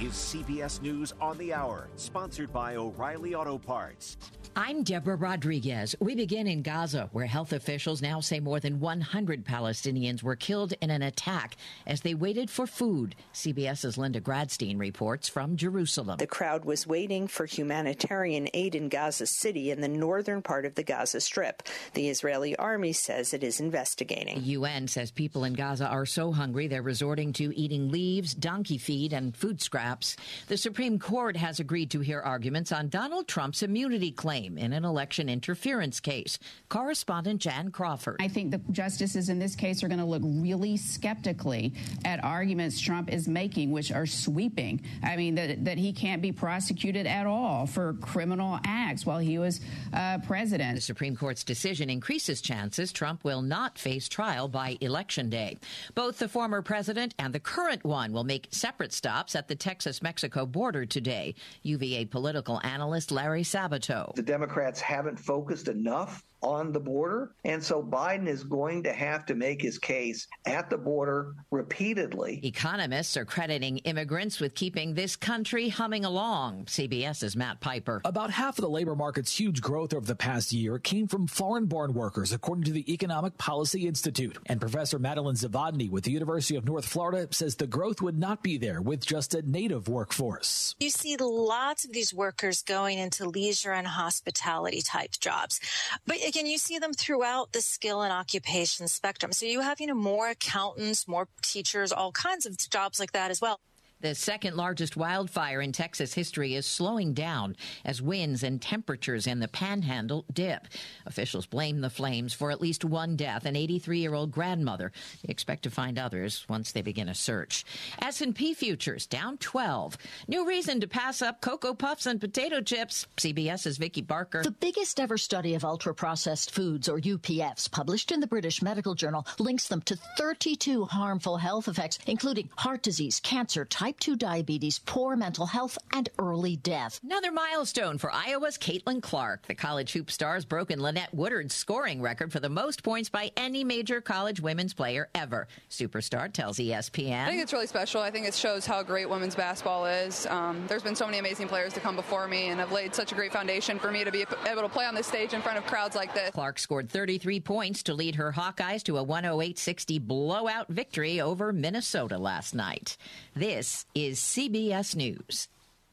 is CBS News on the Hour, sponsored by O'Reilly Auto Parts. I'm Deborah Rodriguez. We begin in Gaza, where health officials now say more than 100 Palestinians were killed in an attack as they waited for food. CBS's Linda Gradstein reports from Jerusalem. The crowd was waiting for humanitarian aid in Gaza City in the northern part of the Gaza Strip. The Israeli army says it is investigating. The UN says people in Gaza are so hungry they're resorting to eating leaves, donkey feed, and food scraps. The Supreme Court has agreed to hear arguments on Donald Trump's immunity claim in an election interference case. Correspondent Jan Crawford. I think the justices in this case are going to look really skeptically at arguments Trump is making, which are sweeping. I mean, that, that he can't be prosecuted at all for criminal acts while he was uh, president. The Supreme Court's decision increases chances Trump will not face trial by election day. Both the former president and the current one will make separate stops at the Texas Mexico border today. UVA political analyst Larry Sabato. The Democrats haven't focused enough on the border. And so Biden is going to have to make his case at the border repeatedly. Economists are crediting immigrants with keeping this country humming along. CBS's Matt Piper. About half of the labor market's huge growth over the past year came from foreign born workers, according to the Economic Policy Institute. And Professor Madeline Zavodny with the University of North Florida says the growth would not be there with just a native workforce. You see lots of these workers going into leisure and hospitality type jobs. But again, you see them throughout the skill and occupation spectrum. So you have, you know, more accountants, more teachers, all kinds of jobs like that as well. The second largest wildfire in Texas history is slowing down as winds and temperatures in the panhandle dip. Officials blame the flames for at least one death, an 83-year-old grandmother. They expect to find others once they begin a search. S&P futures down 12. New reason to pass up Cocoa Puffs and potato chips. CBS's Vicki Barker. The biggest ever study of ultra-processed foods, or UPFs, published in the British Medical Journal, links them to 32 harmful health effects, including heart disease, cancer, type 2 diabetes, poor mental health, and early death. Another milestone for Iowa's Caitlin Clark. The college hoop star's broken Lynette Woodard's scoring record for the most points by any major college women's player ever. Superstar tells ESPN. I think it's really special. I think it shows how great women's basketball is. Um, there's been so many amazing players to come before me and have laid such a great foundation for me to be able to play on this stage in front of crowds like this. Clark scored 33 points to lead her Hawkeyes to a 108-60 blowout victory over Minnesota last night. This is CBS News.